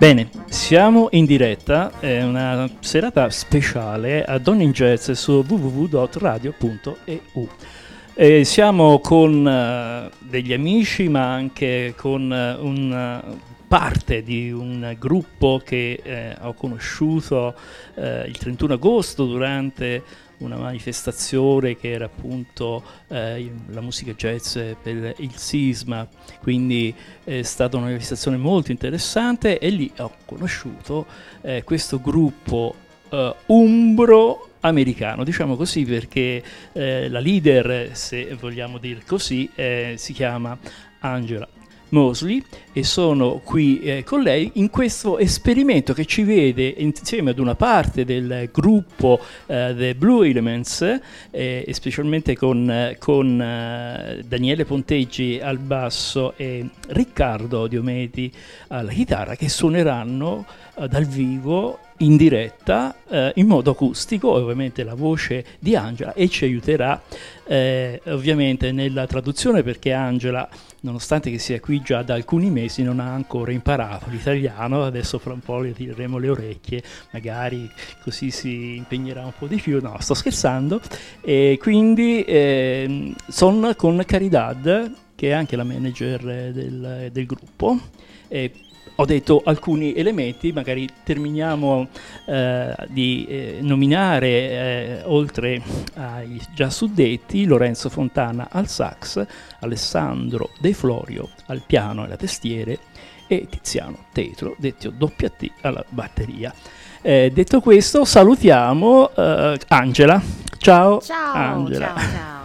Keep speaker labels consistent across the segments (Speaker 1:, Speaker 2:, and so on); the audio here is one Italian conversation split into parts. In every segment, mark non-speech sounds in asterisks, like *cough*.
Speaker 1: Bene, siamo in diretta, è una serata speciale a Donny Jazz su www.radio.eu. Eh, siamo con uh, degli amici ma anche con uh, parte di un gruppo che eh, ho conosciuto il 31 agosto durante una manifestazione che era appunto eh, la musica jazz per il sisma, quindi è stata una manifestazione molto interessante e lì ho conosciuto eh, questo gruppo eh, umbro americano, diciamo così perché eh, la leader, se vogliamo dire così, eh, si chiama Angela Mosley e sono qui eh, con lei in questo esperimento che ci vede insieme ad una parte del gruppo eh, The Blue Elements eh, specialmente con, eh, con eh, Daniele Ponteggi al basso e Riccardo Diometi alla chitarra che suoneranno eh, dal vivo in diretta eh, in modo acustico, ovviamente la voce di Angela e ci aiuterà eh, ovviamente nella traduzione perché Angela, nonostante sia qui già da alcuni mesi, non ha ancora imparato l'italiano, adesso fra un po' le tireremo le orecchie, magari così si impegnerà un po' di più, no sto scherzando, e quindi eh, sono con Caridad che è anche la manager del, del gruppo. E ho detto alcuni elementi, magari terminiamo eh, di eh, nominare, eh, oltre ai già suddetti, Lorenzo Fontana al sax, Alessandro De Florio al piano e alla testiere e Tiziano Tetro, detto WT, alla batteria. Eh, detto questo, salutiamo eh, Angela. Ciao,
Speaker 2: ciao
Speaker 1: Angela.
Speaker 2: Ciao, ciao.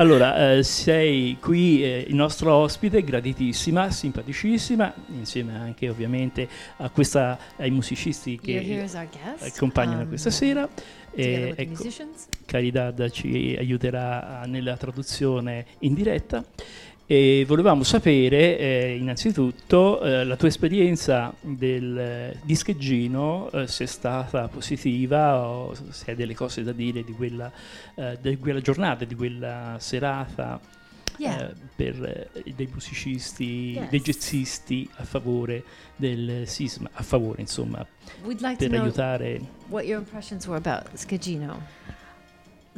Speaker 1: Allora, eh, sei qui eh, il nostro ospite, graditissima, simpaticissima, insieme anche ovviamente a questa, ai musicisti che accompagnano um, questa sera.
Speaker 2: E,
Speaker 1: ecco, Caridad ci aiuterà nella traduzione in diretta. E volevamo sapere eh, innanzitutto eh, la tua esperienza del eh, discheggino, eh, se è stata positiva o se hai delle cose da dire di quella, eh, di quella giornata, di quella serata
Speaker 2: yeah.
Speaker 1: Eh, per dei musicisti,
Speaker 2: yes.
Speaker 1: dei jazzisti a favore del sisma, a favore insomma,
Speaker 2: We'd like
Speaker 1: per
Speaker 2: to
Speaker 1: aiutare.
Speaker 2: What your impressions were about Scagino?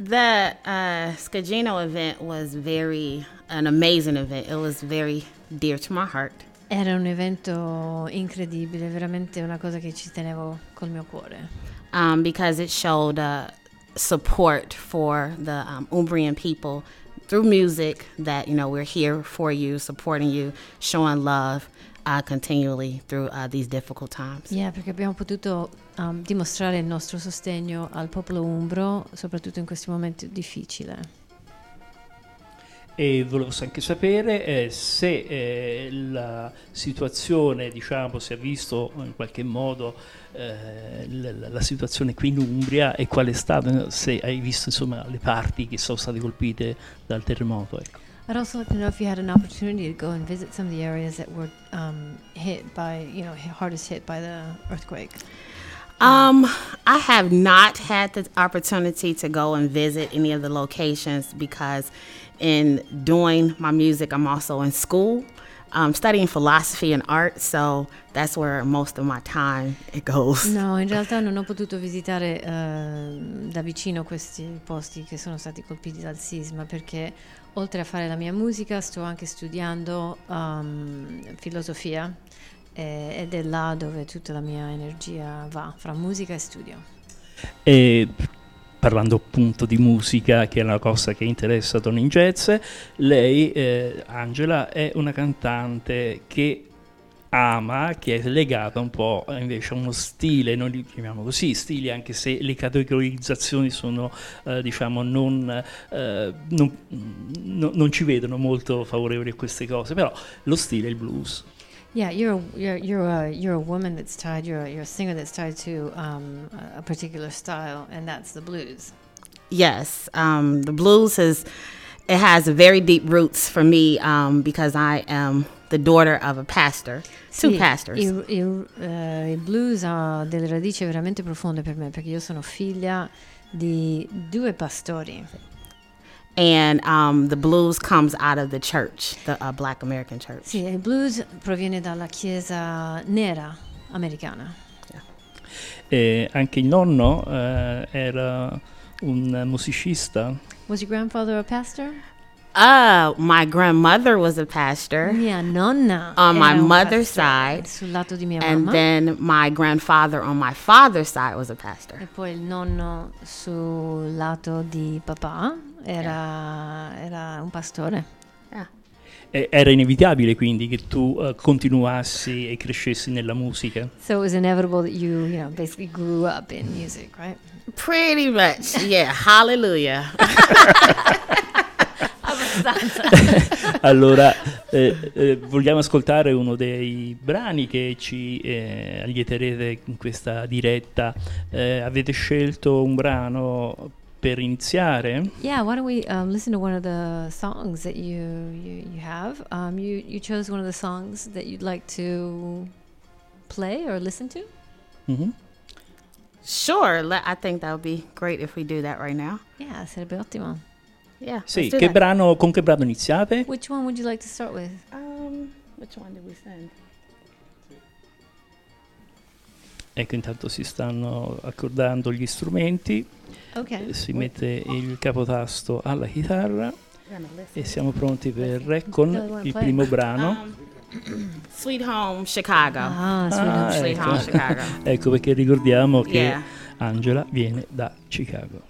Speaker 3: The uh, Scagino event was very an amazing event. It was very dear to my heart.
Speaker 2: Era un evento incredibile, veramente una cosa che ci tenevo col mio cuore.
Speaker 3: Um, because it showed uh, support for the um, Umbrian people through music. That you know we're here for you, supporting you, showing love, uh, continually through uh, these difficult times.
Speaker 2: Yeah, perché abbiamo potuto um, dimostrare il nostro sostegno al popolo umbro, soprattutto in questi momenti difficili.
Speaker 1: E volevo anche sapere eh, se eh, la situazione, diciamo, si è visto in qualche modo eh, la, la, situazione qui in Umbria e qual è stata, se hai visto insomma le parti che sono state colpite dal terremoto. Ecco.
Speaker 2: I'd also like to know if you had an opportunity to go and visit some of the areas that were um, hit by, you know, hardest hit by the earthquake.
Speaker 3: Um, I have not had the opportunity to go and visit any of the locations because in doing my music, I'm also in school. Um, studying philosophy and art, so that's where most of my time it goes.
Speaker 2: No, in *laughs* realtà non ho potuto visitare uh, da vicino questi posti che sono stati colpiti dal sisma perché oltre a fare la mia musica sto anche studiando um, filosofia eh, ed è là dove tutta la mia energia va, fra musica e studio.
Speaker 1: E parlando appunto di musica, che è una cosa che interessa Tony Jazz, lei, eh, Angela, è una cantante che ama, che è legata un po' invece a uno stile, noi li chiamiamo così, stili, anche se le categorizzazioni sono, eh, diciamo, non, eh, non, no, non, ci vedono molto favorevoli a queste cose, però lo stile è il blues.
Speaker 2: Yeah, you're a, you're you're a you're a woman that's tied. You're a, you're a singer that's tied to um, a particular style, and that's the blues.
Speaker 3: Yes, um, the blues is it has very deep roots for me um, because I am the daughter of a pastor, two
Speaker 2: sì,
Speaker 3: pastors.
Speaker 2: Il, il, uh, il, blues ha delle radici veramente profonde per me perché io sono figlia di due pastori.
Speaker 4: and um, the blues comes out of the church, the uh, Black American Church.
Speaker 2: Sì, il blues proviene dalla chiesa nera americana.
Speaker 1: E anche il nonno eh, era un musicista.
Speaker 2: Was your grandfather a pastor?
Speaker 4: Uh, my grandmother was a pastor,
Speaker 2: Mia nonna
Speaker 4: On my mother's side,
Speaker 2: sul lato di mia
Speaker 4: and
Speaker 2: mamma
Speaker 4: then my grandfather on my father's side was a pastor.
Speaker 2: e poi il nonno sul lato di papà era, era un pastore.
Speaker 4: Yeah.
Speaker 1: E era inevitabile quindi che tu eh, continuassi e crescessi nella musica.
Speaker 2: So it was inevitable that you, you know, basically grew up in music, right?
Speaker 4: Pretty much, yeah. Hallelujah. *laughs* *laughs*
Speaker 1: allora, eh, eh, vogliamo ascoltare uno dei brani che ci eh, allieterete in questa diretta. Eh, avete scelto un brano per iniziare?
Speaker 2: Yeah, why don't we um, listen to one of the songs that you you, you have? Um, you you chose one of the songs that you'd like to play or listen to.
Speaker 1: Mhm.
Speaker 4: Sure, le- I think that would be great if we do that right now.
Speaker 2: Yeah, sarebbe ottimo.
Speaker 4: Yeah.
Speaker 1: Sì, che
Speaker 4: that.
Speaker 1: brano, con che brano iniziate?
Speaker 2: Which one would you like to start with?
Speaker 4: Um, which one did we send?
Speaker 1: Ecco, intanto si stanno accordando gli strumenti,
Speaker 2: Okay.
Speaker 1: si mette il capotasto alla chitarra e siamo pronti per re con
Speaker 2: Dove vuoi
Speaker 1: il primo brano.
Speaker 4: Um, Sweet Home Chicago.
Speaker 2: Ah, sweet
Speaker 1: Ah,
Speaker 2: Home
Speaker 4: Sweet
Speaker 1: ecco.
Speaker 4: Home Chicago. *laughs*
Speaker 1: Ecco perché ricordiamo che
Speaker 4: Yeah.
Speaker 1: Angela viene da Chicago.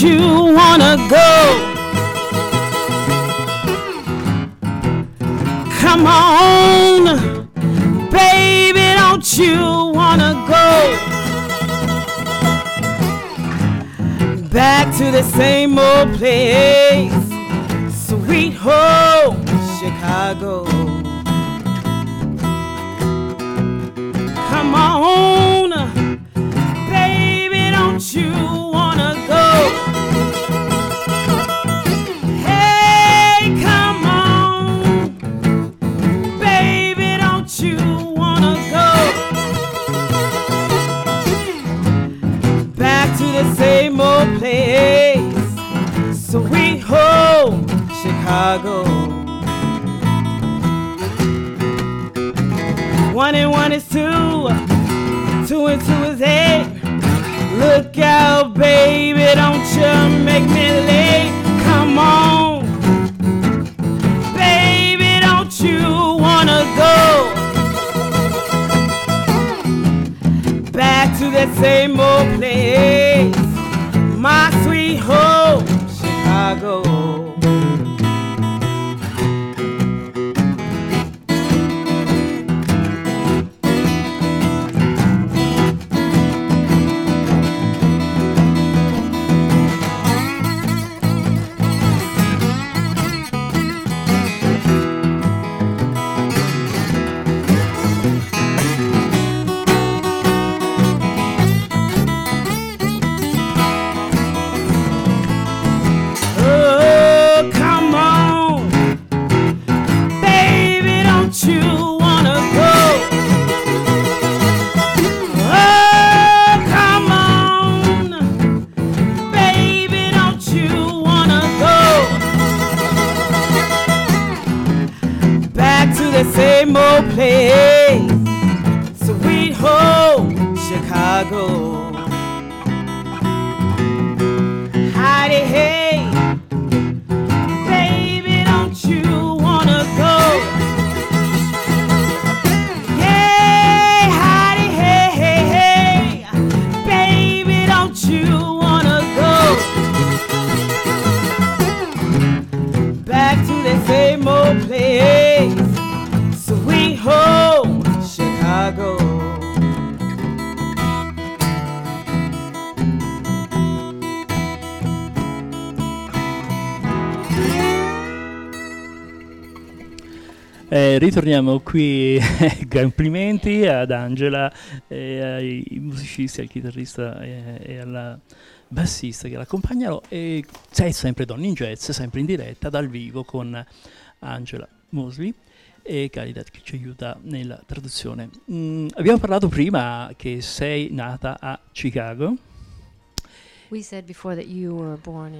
Speaker 4: You wanna go? Come on, baby, don't you wanna go? Back to the same old place, sweet home, Chicago. One and one is two, two and two is eight. Look out, baby, don't you make me late. Come on, baby, don't you wanna go back to that same old place? My
Speaker 1: ritorniamo qui, *laughs* complimenti ad Angela, ai musicisti, al chitarrista e, e alla bassista che l'accompagnano e sei sempre Donny in Jazz, sempre in diretta dal vivo con Angela Mosley e Caridat che ci aiuta nella traduzione. Mm, abbiamo parlato prima che sei nata a Chicago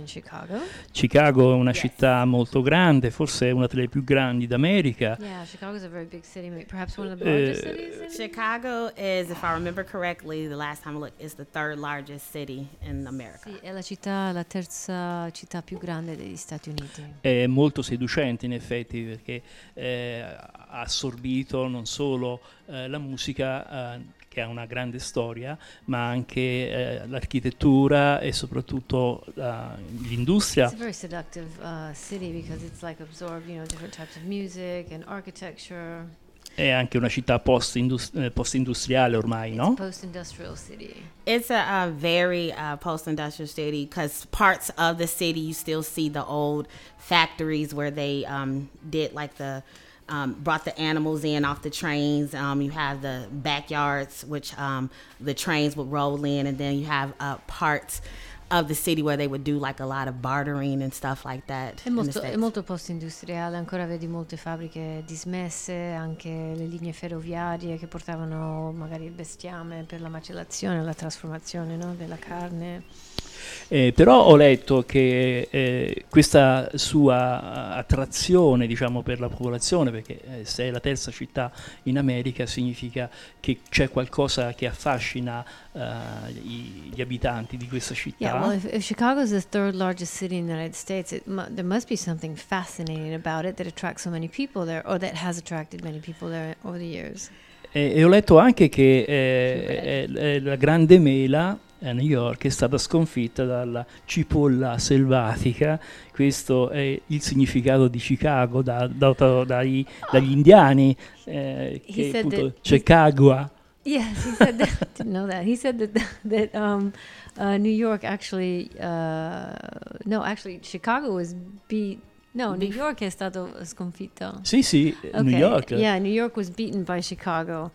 Speaker 2: Chicago.
Speaker 1: Chicago è una
Speaker 3: Yes.
Speaker 1: città molto grande, forse è una delle più grandi d'America.
Speaker 2: Yeah, Chicago is a very big city, perhaps one of the largest
Speaker 1: Uh,
Speaker 2: cities. In
Speaker 3: Chicago is, if I remember correctly, the last time I looked, is the third largest city in America.
Speaker 2: Sì, è la città, la terza città più grande degli Stati Uniti.
Speaker 1: È molto seducente in effetti perché eh, ha assorbito non solo eh, la musica eh, che ha una grande storia, ma anche eh, l'architettura e soprattutto la- l'industria.
Speaker 2: It's a very seductive uh, city because it's like absorbed, you know, different types of music and architecture.
Speaker 1: È anche una città post-indus- eh, post-industriale ormai,
Speaker 2: It's
Speaker 1: no?
Speaker 2: a post-industrial city.
Speaker 3: It's a, a very uh, post-industrial city because parts of the city you still see the old factories where they um, did like the um, brought the animals in off the trains. Um, you have the backyards which um, the trains would roll in, and then you have uh, parts of the city where they would do like a lot of bartering and stuff like that.
Speaker 2: È molto, è molto post-industriale, ancora vedi molte fabbriche dismesse, anche le linee ferroviarie che portavano magari il bestiame per la macellazione, la trasformazione no, della carne.
Speaker 1: Eh, però ho letto che eh, questa sua attrazione diciamo, per la popolazione, perché eh, se è la terza città in America, significa che c'è qualcosa che affascina eh, i- gli abitanti di questa città.
Speaker 2: Yeah, well, if, if Chicago is the third largest city in the United States, it mu- there must be something fascinating about it that attracts so many people there, or that has attracted many people there over the years.
Speaker 1: E, e ho letto anche che eh, eh, eh, la grande mela a New York è stata sconfitta dalla cipolla selvatica. Questo è il significato di Chicago da- dato dai- dagli indiani, eh,
Speaker 2: He
Speaker 1: che appunto Chicago.
Speaker 2: Yes, he said that. *laughs* didn't know that. He said that that um, uh, New York actually, uh, no, actually Chicago was beat. No, New York è stato sconfitto.
Speaker 1: Sì, sì, New
Speaker 2: Okay,
Speaker 1: York.
Speaker 2: Yeah, New York was beaten by Chicago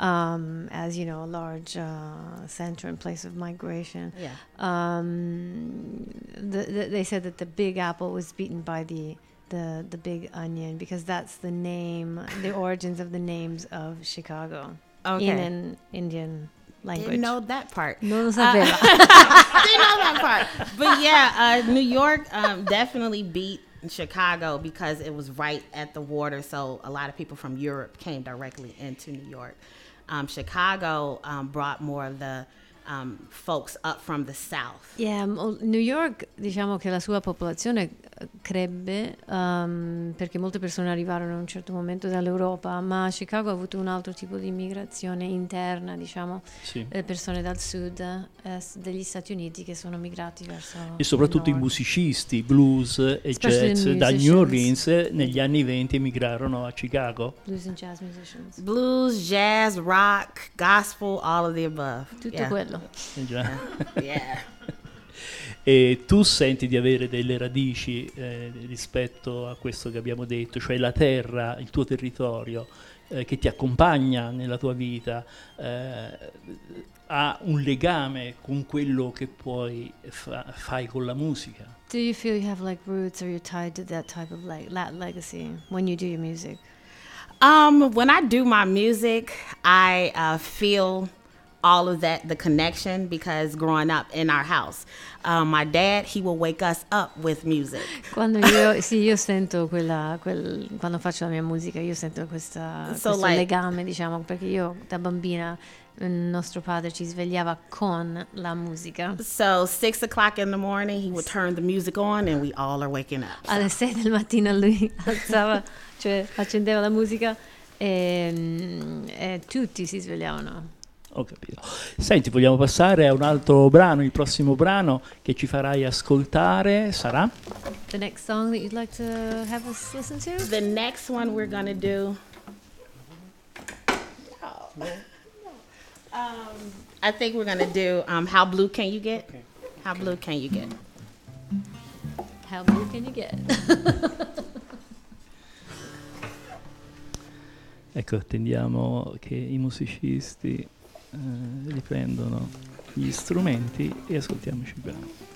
Speaker 2: um, as you know a large uh, center and place of migration.
Speaker 3: yeah.
Speaker 2: Um, the, the, they said that the Big Apple was beaten by the the the Big Onion because that's the name, the origins of the names of Chicago
Speaker 3: Okay.
Speaker 2: in an Indian language.
Speaker 3: Didn't know that part.
Speaker 2: Lo
Speaker 3: Uh, *laughs* didn't know that part. But yeah, uh, New York um, definitely beat Chicago because it was right at the water. So a lot of people from Europe came directly into New York. Um, Chicago um, brought more of the um, folks up from the south.
Speaker 2: Yeah, New York, diciamo che la sua popolazione crebbe um, perché molte persone arrivarono a un certo momento dall'Europa, ma Chicago ha avuto un altro tipo di immigrazione interna, diciamo,
Speaker 1: Sì.
Speaker 2: eh, persone dal sud eh, degli Stati Uniti che sono migrati verso
Speaker 1: E soprattutto i
Speaker 2: il nord.
Speaker 1: musicisti blues e
Speaker 2: Especially
Speaker 1: jazz da New. Orleans negli anni 20 emigrarono a Chicago.
Speaker 2: Blues and jazz musicians.
Speaker 3: Blues, jazz, rock, gospel, all of the above.
Speaker 2: Tutto
Speaker 3: yeah.
Speaker 2: quello.
Speaker 1: Eh già.
Speaker 3: Yeah. *laughs*
Speaker 1: E tu senti di avere delle radici eh, rispetto a questo che abbiamo detto, cioè la terra, il tuo territorio eh, che ti accompagna nella tua vita, eh, ha un legame con quello che poi fa- fai con la musica.
Speaker 2: Do you feel you have like roots or you're tied to that type of like that legacy when you do your music?
Speaker 3: Um, when I do my music, I uh, feel all of that, the connection, because growing up in our house, um, my dad, he will wake us up with music. *laughs*
Speaker 2: Quando io, sì, io sento quella, quel, quando faccio la mia musica, io sento questa,
Speaker 3: So,
Speaker 2: questo
Speaker 3: like-
Speaker 2: legame, diciamo, perché io da bambina il nostro padre ci svegliava con la musica.
Speaker 3: So six o'clock in the morning, he would turn the music on, and we all are waking up.
Speaker 2: Alle 6 del mattino lui *laughs* alzava, cioè accendeva la musica e, mm, e tutti si svegliavano.
Speaker 1: Ho capito. Senti, vogliamo passare a un altro brano, il prossimo brano che ci farai ascoltare sarà?
Speaker 2: The next song that you'd like to have us listen to?
Speaker 3: The next one we're gonna do. Um, I think we're gonna do um, "How Blue Can You Get?" How blue can you get?
Speaker 2: How blue can you get? *laughs*
Speaker 1: Ecco, attendiamo che i musicisti riprendono gli strumenti e ascoltiamoci il brano.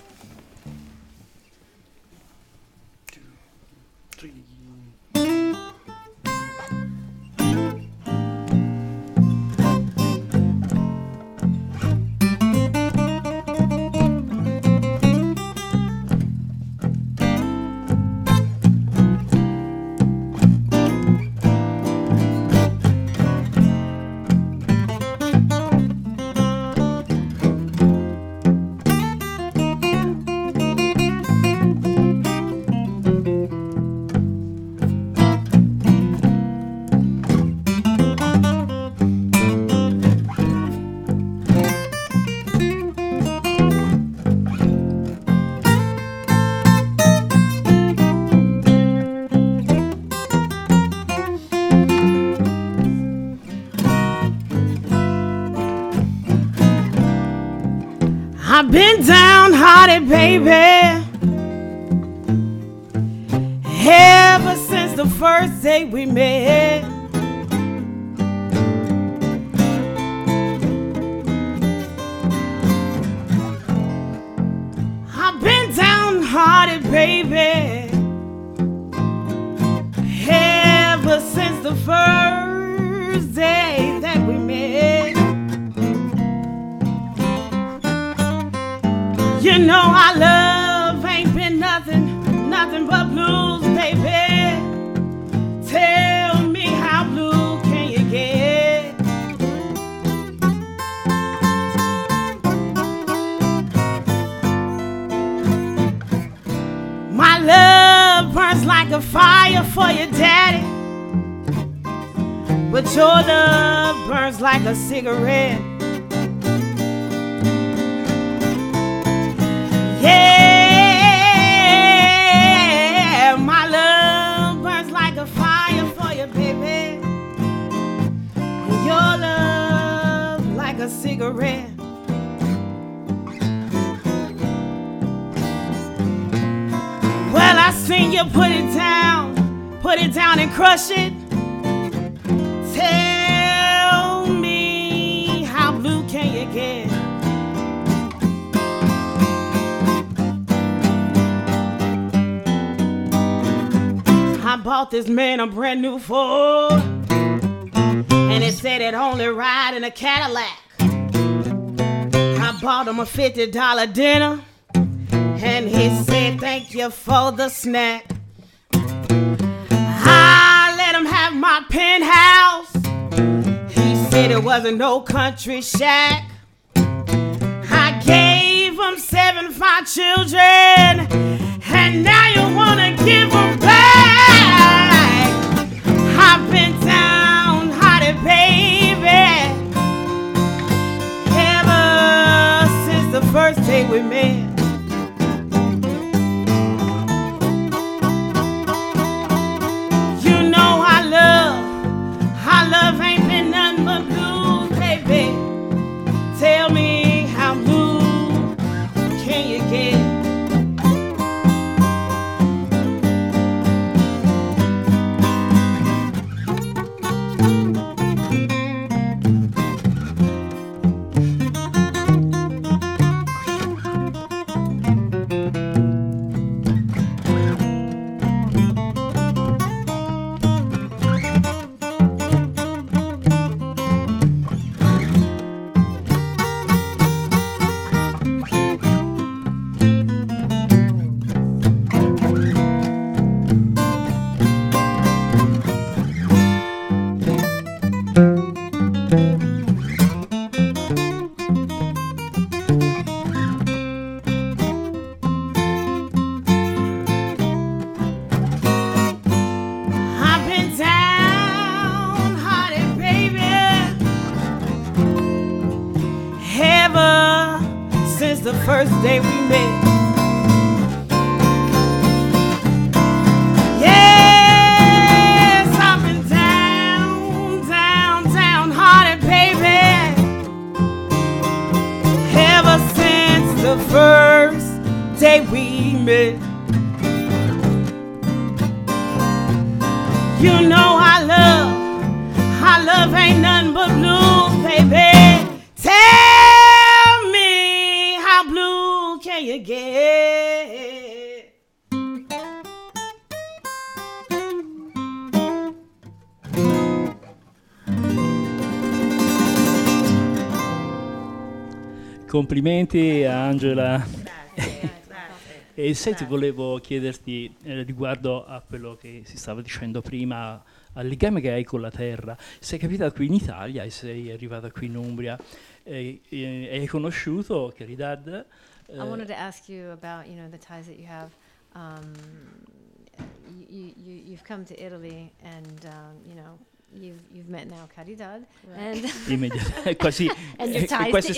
Speaker 4: Been downhearted, baby. Ever since the first day we met. I've been downhearted, baby. Ever since the first day know our love ain't been nothing, nothing but blues, baby. Tell me how blue can you get? My love burns like a fire for your daddy, but your love burns like a cigarette. Yeah, my love burns like a fire for you, baby. Your love like a cigarette. Well, I seen you put it down, put it down and crush it. Bought this man a brand new Ford, and it said it only ride in a Cadillac. I bought him a fifty dollar dinner, and he said thank you for the snack. I let him have my penthouse. He said it wasn't no country shack. I gave him seven fine children, and now you wanna give back. I've been downhearted, baby, ever since the first day we met.
Speaker 1: Complimenti a Angela. e senti, volevo chiederti eh, riguardo a quello che si stava dicendo prima, al legame che hai con la terra. Sei capitata qui in Italia e sei arrivata qui in Umbria e, e, e hai conosciuto Caridad.
Speaker 2: I wanted to ask you about, you know, the ties that you have. Um, you, you, you've come to Italy and, um, you know, you've, you've met now Caridad. And *laughs* *laughs*
Speaker 1: Immediatamente, quasi
Speaker 2: And your
Speaker 1: eh,
Speaker 2: to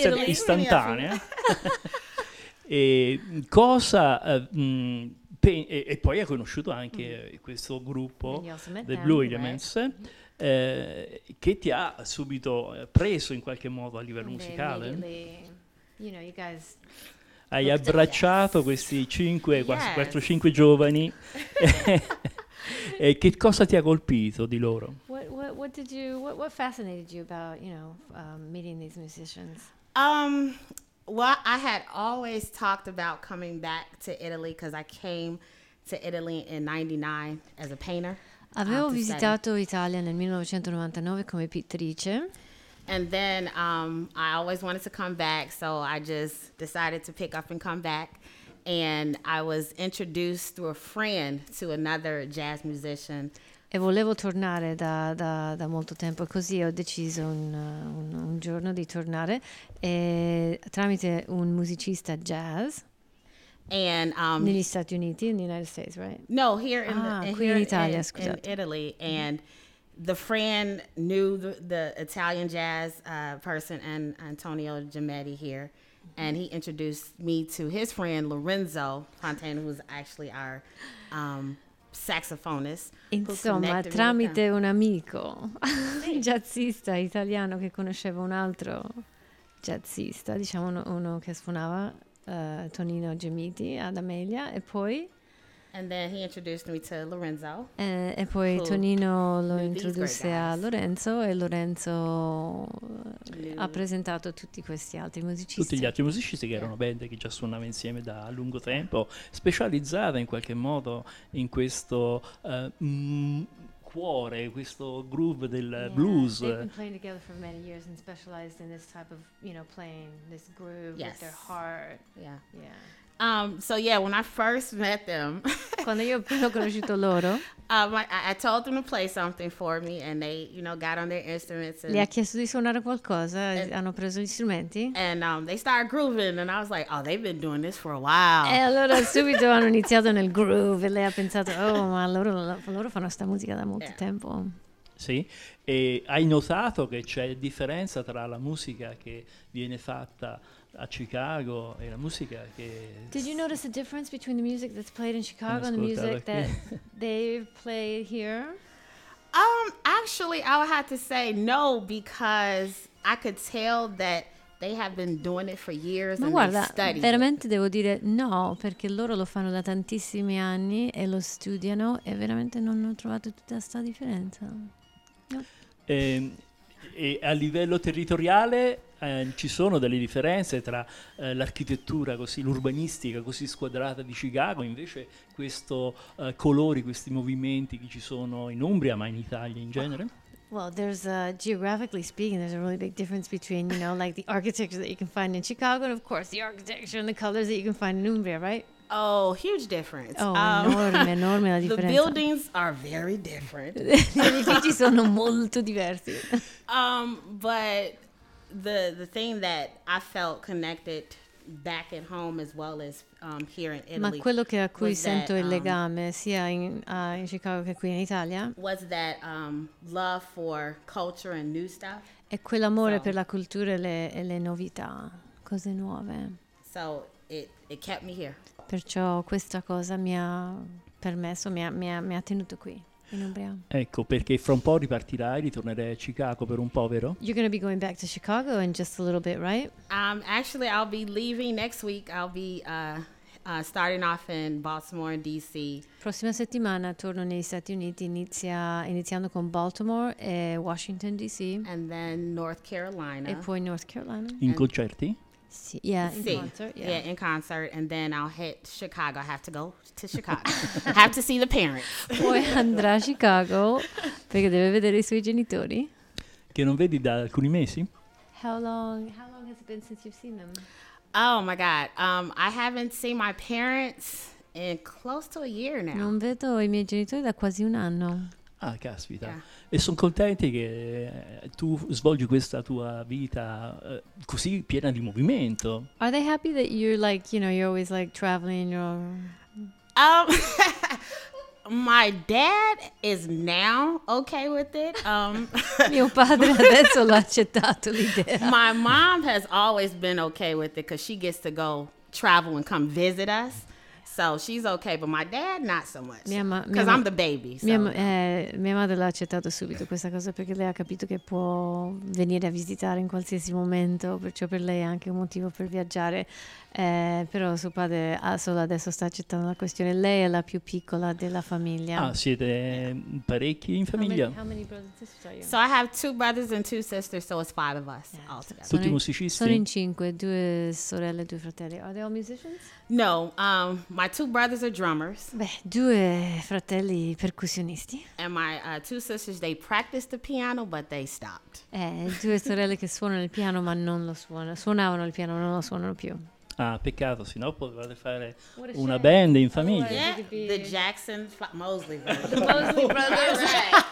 Speaker 1: è
Speaker 2: Italy.
Speaker 1: istantanea. *laughs* e cosa eh, mh, pe- e, e poi hai conosciuto anche eh, questo gruppo
Speaker 2: And
Speaker 1: The
Speaker 2: them,
Speaker 1: Blue
Speaker 2: right?
Speaker 1: Elements eh, che ti ha subito eh, preso in qualche modo a livello
Speaker 2: And
Speaker 1: musicale.
Speaker 2: You know,
Speaker 1: Hai abbracciato questi cinque, quasi
Speaker 3: Yes.
Speaker 1: 4-5 giovani. *laughs* e che cosa ti ha colpito di loro?
Speaker 2: What what what did you what what fascinated you about you know um, meeting these musicians?
Speaker 3: Um, well, I had always talked about coming back to Italy because I came to Italy in '99 as a painter.
Speaker 2: Avevo
Speaker 3: study.
Speaker 2: visitato Italia nel 1999 come pittrice
Speaker 3: And then um, I always wanted to come back, so I just decided to pick up and come back. And I was introduced through a friend to another jazz musician.
Speaker 2: e volevo tornare da, da- da molto tempo così ho deciso un, un- un giorno di tornare e tramite un musicista jazz
Speaker 3: And um,
Speaker 2: negli Stati Uniti, in the United States, right?
Speaker 3: No, here in,
Speaker 2: Ah,
Speaker 3: the, here
Speaker 2: in Italia,
Speaker 3: in,
Speaker 2: scusate.
Speaker 3: in Italy, and the friend knew the, the Italian jazz uh, person and Antonio Giametti here, and he introduced me to his friend Lorenzo Fontana, who was actually our um, saxophonist.
Speaker 2: Insomma, tramite un amico, un *laughs* jazzista italiano che conosceva un altro jazzista, diciamo uno, uno che suonava eh, Tonino Gemiti ad Amelia e poi, eh, e poi. Tonino lo introdusse a. Lorenzo e Lorenzo eh,
Speaker 3: Knew-
Speaker 2: ha presentato tutti questi altri musicisti.
Speaker 1: Tutti gli altri musicisti che erano band che già suonavano insieme da lungo tempo, specializzata in qualche modo in questo eh, mm, cuore, questo groove del
Speaker 2: Yeah,
Speaker 1: blues.
Speaker 2: They've been playing together for many years and specialized in this type of, you know, playing this groove with their
Speaker 3: Yes.
Speaker 2: heart.
Speaker 3: Yeah.
Speaker 2: Yeah.
Speaker 3: Um, so yeah, when I first met them, *laughs*
Speaker 2: Quando io *laughs* ho conosciuto loro,
Speaker 3: um, I, I told them to play something for me, and they, you know, got on their instruments and
Speaker 2: le ha chiesto di suonare qualcosa,
Speaker 3: Eh.
Speaker 2: hanno preso gli strumenti
Speaker 3: and um, they started grooving, and I was like, oh, they've been doing this for a while.
Speaker 2: e allora *laughs* subito hanno iniziato nel groove e lei ha pensato, oh ma loro, loro fanno sta musica da molto
Speaker 3: Eh.
Speaker 2: tempo.
Speaker 1: Sì, e hai notato che c'è differenza tra la musica che viene fatta a Chicago e la musica che...
Speaker 2: Did you notice the difference between the music that's played in Chicago and the music that *laughs* they play here?
Speaker 3: Um, actually, I would have to say no because I could tell that they have been doing it for years
Speaker 2: Ma
Speaker 3: and
Speaker 2: guarda, veramente devo dire no, perché loro lo fanno da tantissimi anni e lo studiano e veramente non ho trovato tutta questa differenza.
Speaker 1: Ehm, e a livello territoriale eh, ci sono delle differenze tra eh, l'architettura così, l'urbanistica così squadrata di Chicago, invece questo eh, colori, questi movimenti che ci sono in Umbria, ma in Italia in genere?
Speaker 2: Well, there's uh, geographically speaking, there's a really big difference between you know like the architecture that you can find in Chicago and of course the architecture and the colors that you can find in Umbria, right?
Speaker 3: Oh, huge difference.
Speaker 2: Oh,
Speaker 3: Um,
Speaker 2: enorme, enorme la *laughs*
Speaker 3: the
Speaker 2: differenza.
Speaker 3: buildings are very different. *laughs*
Speaker 2: Gli edifici sono molto diversi.
Speaker 3: Um, but the the thing that I felt connected back at home as well as um, here in
Speaker 2: Ma
Speaker 3: Italy
Speaker 2: quello che a cui
Speaker 3: was that,
Speaker 2: sento il
Speaker 3: um,
Speaker 2: legame sia in, ah, in Chicago che qui in Italia
Speaker 3: was that um, love for culture and new stuff.
Speaker 2: è quell'amore
Speaker 3: So-
Speaker 2: per la cultura e le, e le novità, cose nuove.
Speaker 3: So it, it kept me here.
Speaker 2: Perciò questa cosa mi ha permesso, mi ha, mi ha- mi ha tenuto qui.
Speaker 1: Ecco, perché fra un po' ripartirai, ritornerai a Chicago per un po', vero?
Speaker 2: You're going to be going back to Chicago in just a little bit, right?
Speaker 3: Um, actually, I'll be leaving next week. I'll be uh, uh, starting off in Baltimore and DC.
Speaker 2: Prossima settimana torno negli Stati Uniti, inizia- iniziando con Baltimore e Washington DC
Speaker 3: and then North Carolina.
Speaker 2: e poi North Carolina.
Speaker 1: In
Speaker 3: And-
Speaker 1: concerti?
Speaker 2: Sì, yeah, in
Speaker 3: See,
Speaker 2: concert,
Speaker 3: yeah.
Speaker 2: yeah.
Speaker 3: in concert, and then I'll hit Chicago. I have to go to Chicago. I have to see the parents. *laughs*
Speaker 2: Poi andrà a Chicago perché deve vedere i suoi genitori.
Speaker 1: Che non vedi da alcuni mesi?
Speaker 2: how long how long has it been since you've seen them?
Speaker 3: Oh my God. Um, I haven't seen my parents in close to a year now.
Speaker 2: Non vedo i miei genitori da quasi un anno.
Speaker 1: Ah, caspita.
Speaker 3: Yeah.
Speaker 1: E sono contenti che eh, tu svolgi questa tua vita eh, così piena di movimento.
Speaker 2: Are they happy that you're like, you know, you're always like traveling, you're
Speaker 3: Um, *laughs* my dad is now okay with it. Um, *laughs*
Speaker 2: Mio padre adesso l'ha accettato l'idea.
Speaker 3: my mom has always been okay with it because she gets to go travel and come visit us. So she's okay, but my dad not so much.
Speaker 2: Mia ma- mia
Speaker 3: I'm the baby. So.
Speaker 2: Mia, eh, mia madre l'ha accettato subito questa cosa perché lei ha capito che può venire a visitare in qualsiasi momento, perciò per lei è anche un motivo per viaggiare. Eh, però suo padre ah, solo adesso sta accettando la questione. Lei è la più piccola della famiglia.
Speaker 1: Ah, siete parecchi in famiglia?
Speaker 2: How many brothers and sisters are you?
Speaker 3: So I have two brothers and two sisters, so it's five of us
Speaker 2: Yeah.
Speaker 3: all together.
Speaker 1: Tutti musicisti?
Speaker 2: Sono in cinque, due sorelle e due fratelli. Are they all musicians?
Speaker 3: No, um, my two brothers are drummers,
Speaker 2: Beh, due fratelli percussionisti.
Speaker 3: and my uh, two sisters they practiced the piano, but they stopped.
Speaker 2: Eh, due sorelle che suonano il piano ma non lo suonano. Suonavano il piano, non lo suonano più.
Speaker 1: Ah, peccato, sennò potevate fare una band in famiglia.
Speaker 3: Yeah, the Jackson F- Mosley *laughs* version.
Speaker 2: Mosley Brothers.
Speaker 3: right.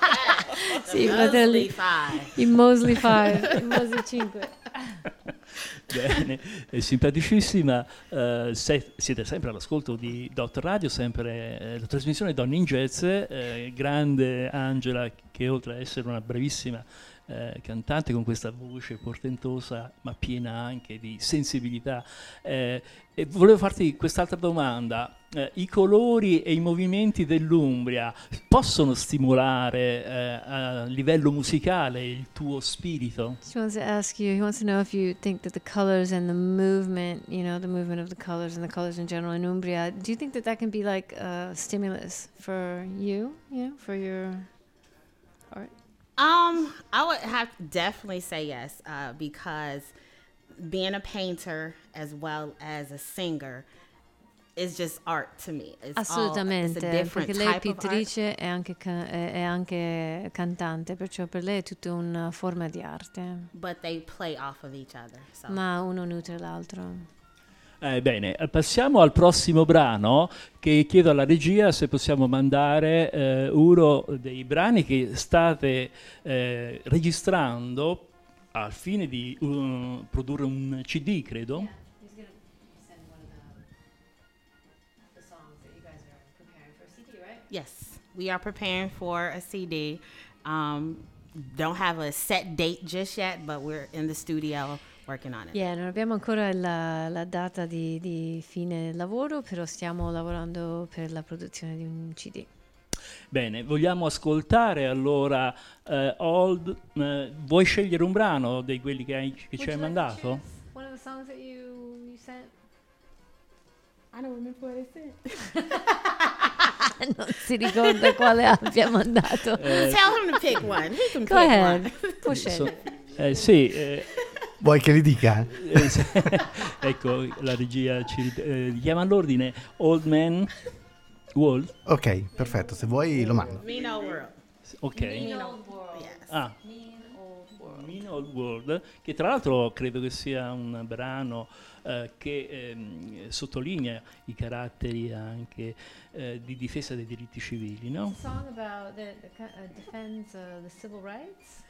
Speaker 3: *laughs*
Speaker 2: Sì,
Speaker 3: The
Speaker 2: fratelli.
Speaker 3: Mosley Five.
Speaker 2: I Mosley 5, i Mosley 5.
Speaker 1: Bene, è simpaticissima. eh, se- siete sempre all'ascolto di Dot Radio, sempre eh, la trasmissione Donne in Jazz. eh, grande Angela, che oltre ad essere una bravissima eh, cantante con questa voce portentosa, ma piena anche di sensibilità. eh, e volevo farti quest'altra domanda. Eh, I colori e i movimenti dell'Umbria possono stimolare eh, a livello musicale il tuo spirito?
Speaker 2: She wants to ask you, he wants to know if you think that the colors and the movement, you know, the movement of the colors and the colors in general in Umbria, do you think that that can be like a stimulus for you, you know, for your?
Speaker 3: Um, I would have definitely say yes, uh, because being a painter as well as a singer is just art to me. It's all,
Speaker 2: Assolutamente,
Speaker 3: different
Speaker 2: perché lei è
Speaker 3: type of art.
Speaker 2: pittrice e anche, è anche cantante, perciò per lei è tutta una forma di arte,
Speaker 3: But they play off of each other. So
Speaker 2: ma uno nutre l'altro.
Speaker 1: Eh, bene, passiamo al prossimo brano che chiedo alla regia se possiamo mandare eh, uno dei brani che state eh, registrando al fine di uh, produrre un CD, credo.
Speaker 3: yes, we are preparing for a CD. Um, don't have a set date just yet, but we're in the studio working on it.
Speaker 2: Yeah, non abbiamo ancora la, la data di, di fine lavoro, però stiamo lavorando per la produzione di un CD.
Speaker 1: Bene, vogliamo ascoltare allora eh, Old. eh, vuoi scegliere un brano di quelli che, hai, che ci hai mandato?
Speaker 2: One of the songs that you, you sent?
Speaker 3: I don't remember what it said. *laughs*
Speaker 2: non si ricorda quale abbia mandato.
Speaker 1: Eh,
Speaker 3: Tell him to pick one. He can
Speaker 2: Go
Speaker 3: pick
Speaker 2: ahead,
Speaker 3: one.
Speaker 2: può
Speaker 1: so-
Speaker 2: scegliere.
Speaker 1: eh, sì, eh,
Speaker 5: Vuoi che li dica?
Speaker 1: eh, *laughs* ecco, la regia ci eh, richiama all'ordine. Old Man World.
Speaker 5: Ok, perfetto, se vuoi lo mando.
Speaker 3: Me no world.
Speaker 1: Ok.
Speaker 3: Yes.
Speaker 1: Ah, Mean Old World, che tra l'altro credo che sia un brano eh, che ehm, sottolinea i caratteri anche eh, di difesa dei diritti civili, no?
Speaker 2: song about that uh, defends the civil rights.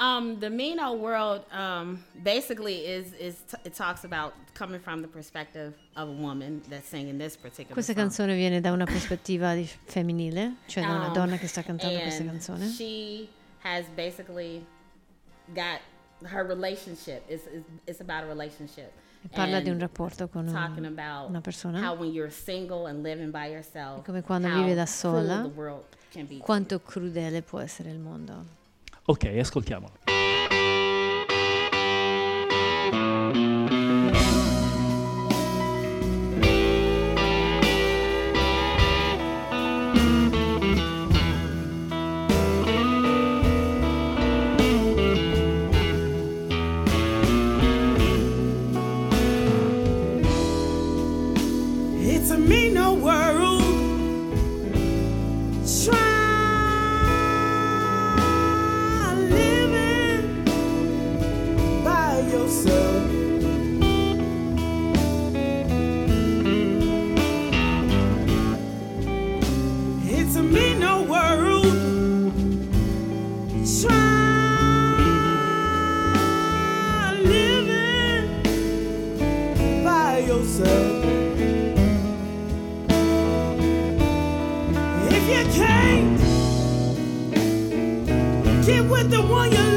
Speaker 3: Um, the mean old world um, basically is is t- it talks about coming from the perspective of a woman that's singing this particular
Speaker 2: Questa
Speaker 3: song.
Speaker 2: canzone viene da una prospettiva di- femminile, cioè da una
Speaker 3: Um,
Speaker 2: donna che sta cantando questa canzone.
Speaker 3: She has basically got her relationship. It's, it's, it's about a relationship.
Speaker 2: E parla di un rapporto con un- una persona.
Speaker 3: how when you're single and living by yourself,
Speaker 2: come quando vive da sola. Quanto crudele può essere il mondo.
Speaker 1: Ok, ascoltiamolo.
Speaker 4: If you can't get with the one you're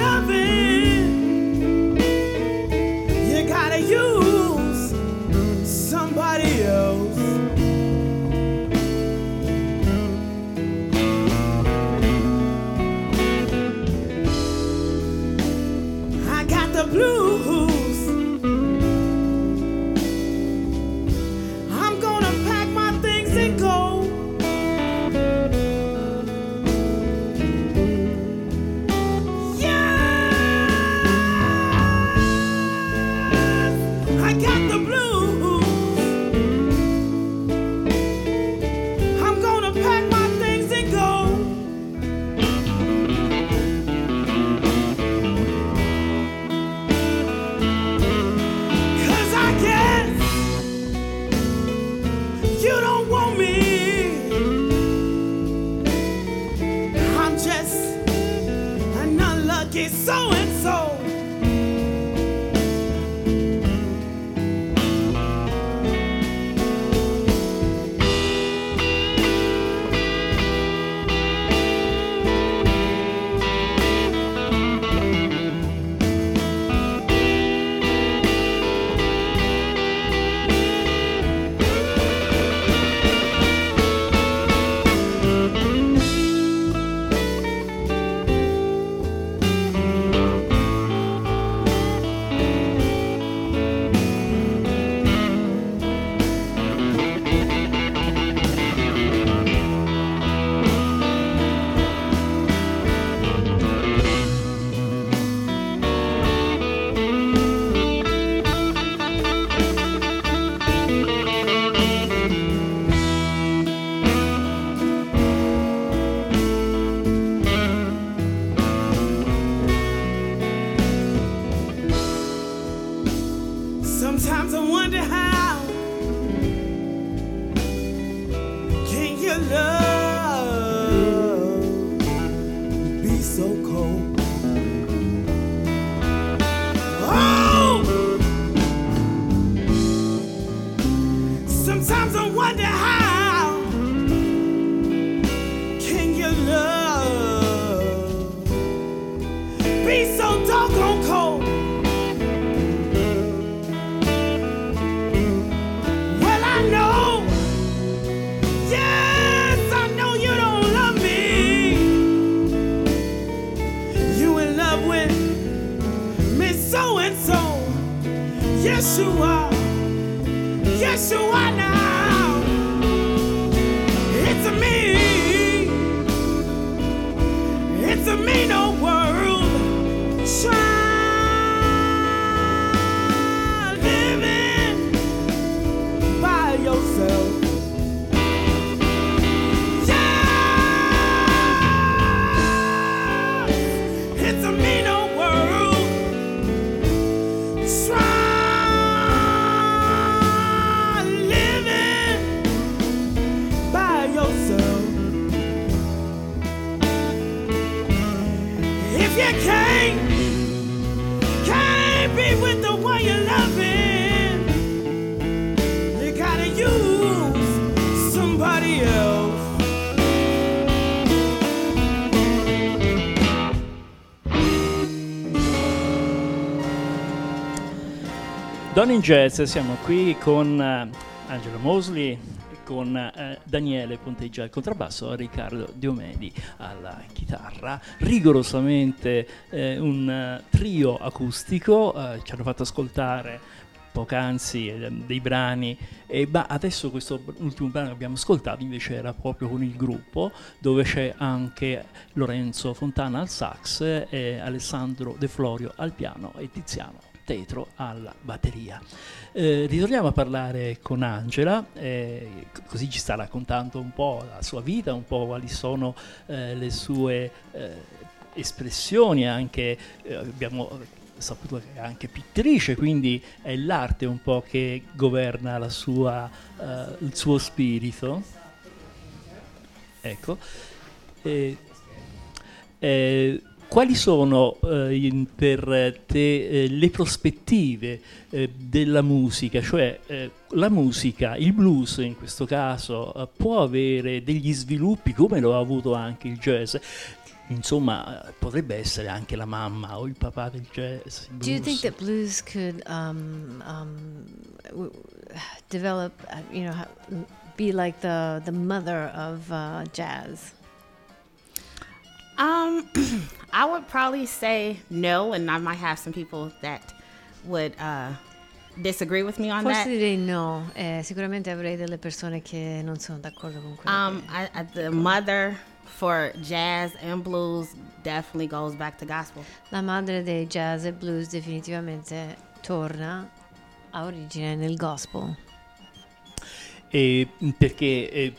Speaker 1: Don in Jazz, siamo qui con eh, Angelo Mosley, con eh, Daniele Ponteggia al contrabbasso, Riccardo Diomedi alla chitarra, rigorosamente eh, un eh, trio acustico, eh, ci hanno fatto ascoltare poc'anzi eh, dei brani ma adesso questo ultimo brano che abbiamo ascoltato invece era proprio con il gruppo dove c'è anche Lorenzo Fontana al sax Alessandro De Florio al piano e Tiziano Tetro alla batteria. Eh, ritorniamo a parlare con Angela, eh, così ci sta raccontando un po' la sua vita, un po' quali sono eh, le sue eh, espressioni, anche eh, abbiamo saputo che è anche pittrice, quindi è l'arte un po' che governa sua, eh, il suo spirito. Ecco. E, eh, quali sono eh, in- per te eh, le prospettive eh, della musica? Cioè eh, la musica, il blues in questo caso, eh, può avere degli sviluppi come lo ha avuto anche il jazz? Insomma, potrebbe essere anche la mamma o il papà del jazz.
Speaker 2: Do you think that blues could um, um, w- develop, uh, you know, be like the, the mother of uh, jazz?
Speaker 3: Um, *clears throat* I would probably say no, and I might have some people that would uh, disagree with me on
Speaker 2: Forse
Speaker 3: that.
Speaker 2: direi no, eh, sicuramente avrei delle persone che non sono d'accordo con quello
Speaker 3: Um,
Speaker 2: che...
Speaker 3: I, I, the mother for jazz and blues definitely goes back to gospel.
Speaker 2: La madre dei jazz e blues definitivamente torna a origine nel gospel.
Speaker 1: E, perché eh,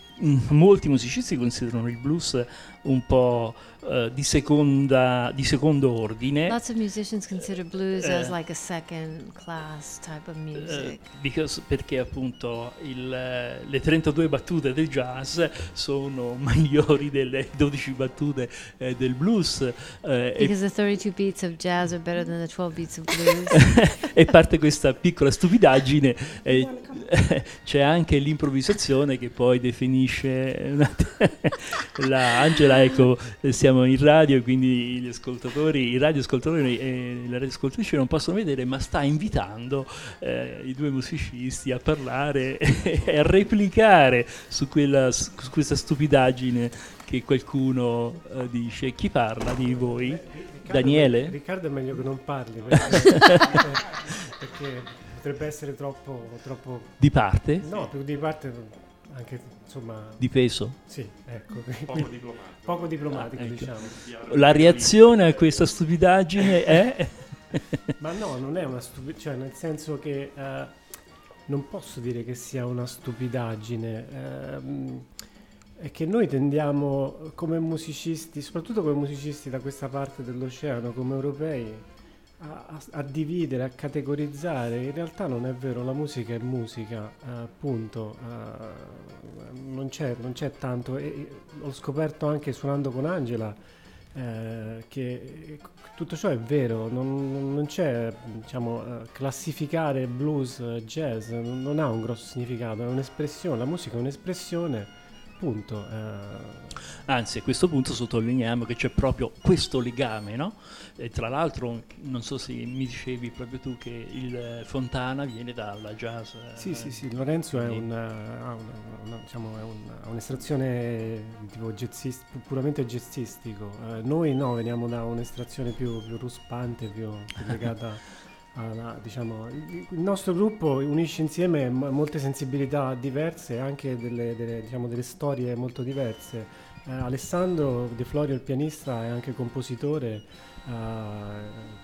Speaker 1: molti musicisti considerano il blues un po' eh, di, seconda, di secondo ordine.
Speaker 2: Lots of musicians consider blues as
Speaker 1: Eh.
Speaker 2: like a second class type of
Speaker 1: eh,
Speaker 2: music.
Speaker 1: because- perché appunto il, le 32 battute del jazz sono *laughs* migliori delle 12 battute eh, del blues eh, e,
Speaker 2: Because the 32 beats of jazz are better than the 12 beats of blues. *laughs*
Speaker 1: e parte questa piccola stupidaggine eh, c'è anche l'improvvisazione che poi definisce una- *laughs* la Angela ecco siamo in radio quindi gli ascoltatori i radioascoltatori e le radioascoltatrici non possono vedere ma sta invitando eh, i due musicisti a parlare *laughs* e a replicare su, quella, su questa stupidaggine che qualcuno eh, dice chi parla di voi?
Speaker 6: Riccardo-
Speaker 1: Daniele?
Speaker 6: Riccardo è meglio che non parli *laughs* perché, perché potrebbe essere troppo, troppo
Speaker 1: di parte?
Speaker 6: no, più di parte anche insomma
Speaker 1: di peso?
Speaker 6: sì, ecco,
Speaker 7: Poco *laughs* diplomatico.
Speaker 6: poco diplomatico
Speaker 1: Ah, ecco.
Speaker 6: diciamo.
Speaker 1: La reazione a questa stupidaggine è
Speaker 6: Ma no, non è una stupidità, cioè nel senso che eh, non posso dire che sia una stupidaggine, ehm, è che noi tendiamo come musicisti, soprattutto come musicisti da questa parte dell'oceano, come europei, a, a- dividere, a categorizzare. In realtà non è vero, la musica è musica, eh, punto. eh, non, c'è, non c'è tanto. E, l'ho scoperto anche suonando con Angela eh, che tutto ciò è vero, non, non c'è, diciamo, eh, classificare blues, eh, jazz, non, non ha un grosso significato, è un'espressione, la musica è un'espressione, punto. eh.
Speaker 1: Anzi, a questo punto sottolineiamo che c'è proprio questo legame, no? E tra l'altro, non so se mi dicevi proprio tu che il eh, Fontana viene dalla jazz. eh,
Speaker 6: Sì, sì, sì, Lorenzo è,
Speaker 1: quindi-
Speaker 6: un, ha una- una- diciamo, è un'estrazione tipo jazzist- pu- puramente jazzistico. Eh, noi no, veniamo da un'estrazione più, più ruspante, più, più legata *laughs* alla, diciamo, il nostro gruppo unisce insieme molte sensibilità diverse e anche delle, delle, diciamo, delle storie molto diverse. Eh, Alessandro De Florio, il pianista, è anche compositore. eh,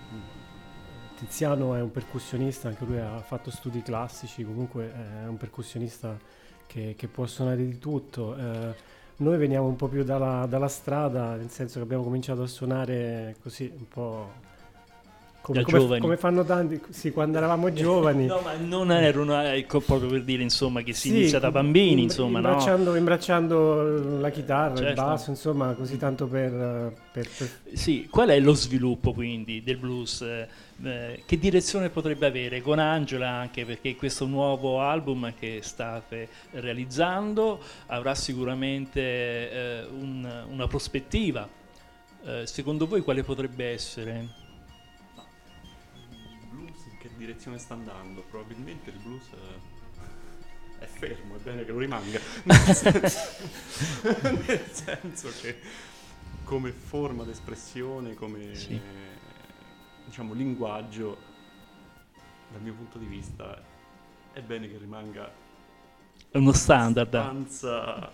Speaker 6: Tiziano è un percussionista, anche lui ha fatto studi classici, comunque è un percussionista che, che può suonare di tutto. Eh, noi veniamo un po' più dalla, dalla strada, nel senso che abbiamo cominciato a suonare così un po' come, come- come fanno tanti, sì, quando eravamo giovani.
Speaker 1: No, ma non era una, ecco, proprio per dire insomma che si
Speaker 6: Sì,
Speaker 1: inizia da bambini, insomma, no?
Speaker 6: imbracciando, imbracciando la chitarra, il
Speaker 1: Certo.
Speaker 6: basso, insomma, così tanto per, per- per
Speaker 1: Sì, qual è lo sviluppo quindi del blues? Eh, eh, che direzione potrebbe avere con Angela anche perché questo nuovo album che state realizzando avrà sicuramente eh, un- una prospettiva. Eh, secondo voi quale potrebbe essere?
Speaker 7: Che direzione sta andando? Probabilmente il blues è fermo, è bene che lo rimanga. *laughs* Nel senso, nel senso che come forma d'espressione, come
Speaker 1: Sì.
Speaker 7: diciamo linguaggio, dal mio punto di vista è bene che rimanga
Speaker 1: È uno standard.
Speaker 7: abbastanza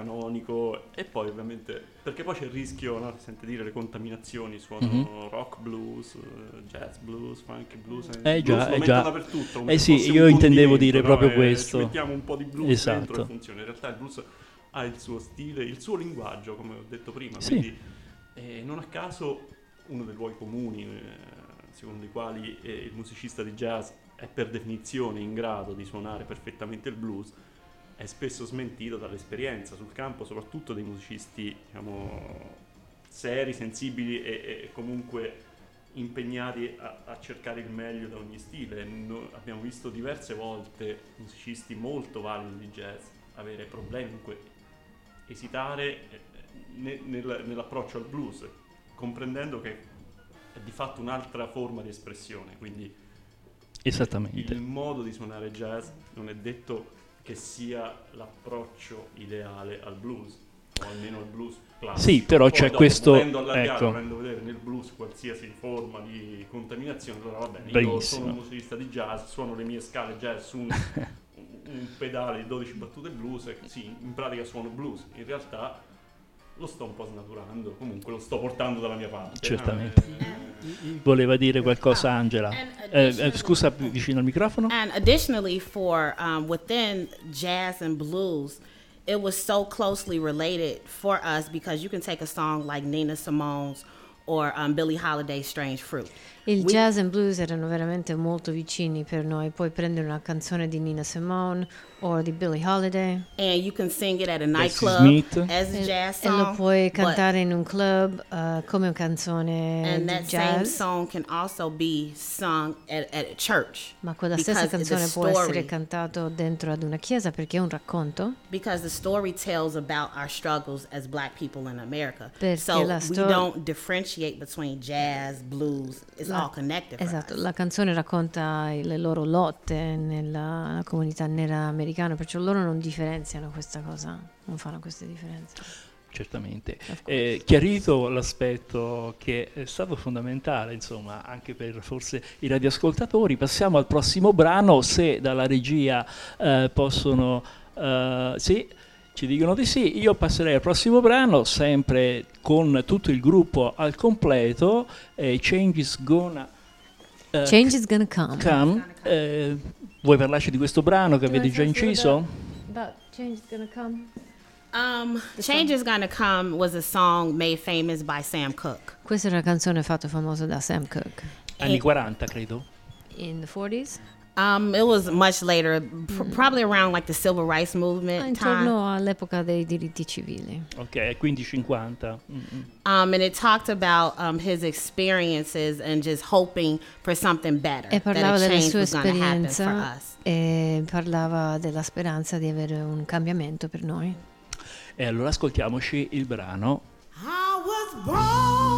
Speaker 7: canonico e poi ovviamente perché poi c'è il rischio no, si sente dire le contaminazioni suonano
Speaker 1: Mhm.
Speaker 7: rock blues eh, jazz blues funk blues
Speaker 1: Eh già,
Speaker 7: blues
Speaker 1: eh già.
Speaker 7: dappertutto
Speaker 1: Eh sì, io intendevo dire
Speaker 7: no?
Speaker 1: proprio
Speaker 7: Eh,
Speaker 1: questo.
Speaker 7: mettiamo un po' di blues
Speaker 1: Esatto.
Speaker 7: dentro e funziona in realtà il blues ha il suo stile il suo linguaggio come ho detto prima
Speaker 1: Sì.
Speaker 7: quindi eh, non a caso uno dei luoghi comuni eh, secondo i quali il musicista di jazz è per definizione in grado di suonare perfettamente il blues, è spesso smentito dall'esperienza sul campo, soprattutto dei musicisti diciamo, seri, sensibili e, e comunque impegnati a, a, cercare il meglio da ogni stile. No, abbiamo visto diverse volte musicisti molto validi di jazz avere problemi, comunque esitare eh, ne, nel, nell'approccio al blues, comprendendo che è di fatto un'altra forma di espressione, quindi
Speaker 1: Esattamente.
Speaker 7: il modo di suonare jazz non è detto che sia l'approccio ideale al blues, o almeno al blues classico.
Speaker 1: Sì, però
Speaker 7: Poi
Speaker 1: c'è
Speaker 7: dopo,
Speaker 1: questo-
Speaker 7: volendo allargare,
Speaker 1: ecco.
Speaker 7: volendo vedere nel blues qualsiasi forma di contaminazione, allora va bene, io sono un musicista di jazz, suono le mie scale jazz su un, *laughs* un pedale di 12 battute blues, sì, in pratica suono blues, in realtà lo sto un po' snaturando, comunque lo sto portando dalla mia parte.
Speaker 1: Certamente.
Speaker 7: Eh,
Speaker 1: Voleva dire qualcosa Angela.
Speaker 3: And
Speaker 1: Eh, eh,
Speaker 3: additionally-
Speaker 1: scusa, vicino al microfono?
Speaker 3: And additionally, for um, within jazz and blues, it was so closely related for us because you can take a song like Nina Simone's or um, Billie Holiday's Strange Fruit.
Speaker 2: Il
Speaker 3: We-
Speaker 2: jazz and blues erano veramente molto vicini per noi. Puoi prendere una canzone di Nina Simone o di Billie Holiday
Speaker 3: And you can sing it at a nightclub as a
Speaker 2: e,
Speaker 3: jazz
Speaker 2: e
Speaker 3: song.
Speaker 2: lo puoi cantare in un club eh, come una canzone
Speaker 3: and
Speaker 2: di
Speaker 3: that same
Speaker 2: jazz.
Speaker 3: song can also be sung at, at a church.
Speaker 2: Ma quella stessa
Speaker 3: because the
Speaker 2: canzone può
Speaker 3: story-
Speaker 2: essere cantata dentro ad una chiesa perché è un racconto.
Speaker 3: because the story tells about our struggles as black people in America.
Speaker 2: Perché
Speaker 3: so
Speaker 2: la
Speaker 3: we
Speaker 2: sto-
Speaker 3: don't differentiate between jazz, blues. It's
Speaker 2: La- Esatto,
Speaker 3: us.
Speaker 2: la canzone racconta le loro lotte nella nella comunità nera americana, perciò loro non differenziano questa cosa, non fanno queste differenze.
Speaker 1: Certamente. Eh, chiarito l'aspetto che è stato fondamentale, insomma, anche per forse i radioascoltatori, passiamo al prossimo brano, se dalla regia eh, possono... eh, sì, ci dicono di sì, io passerei al prossimo brano, sempre con tutto il gruppo al completo, eh, Change is Gonna... eh,
Speaker 2: Change is gonna come.
Speaker 1: come. Eh, vuoi parlarci di questo brano che avete già inciso?
Speaker 2: About change is gonna come.
Speaker 3: Um, Change is Gonna Come was a song made famous by Sam Cooke.
Speaker 2: Questa è una canzone fatta famosa da Sam Cooke.
Speaker 1: Anni 40, credo.
Speaker 2: In the 40s?
Speaker 3: Um, it was much later, pr- probably around like the civil rights movement time.
Speaker 2: Intorno all'epoca dei diritti civili.
Speaker 1: Ok, quindi 50. Mm, mm.
Speaker 3: Um, and it talked about um, his experiences and just hoping for something better.
Speaker 2: E parlava
Speaker 3: that a
Speaker 2: delle
Speaker 3: change
Speaker 2: sue
Speaker 3: was going to happen for
Speaker 2: esperienze
Speaker 3: us.
Speaker 2: e parlava della speranza di avere un cambiamento per noi.
Speaker 1: E allora ascoltiamoci il brano.
Speaker 4: I was born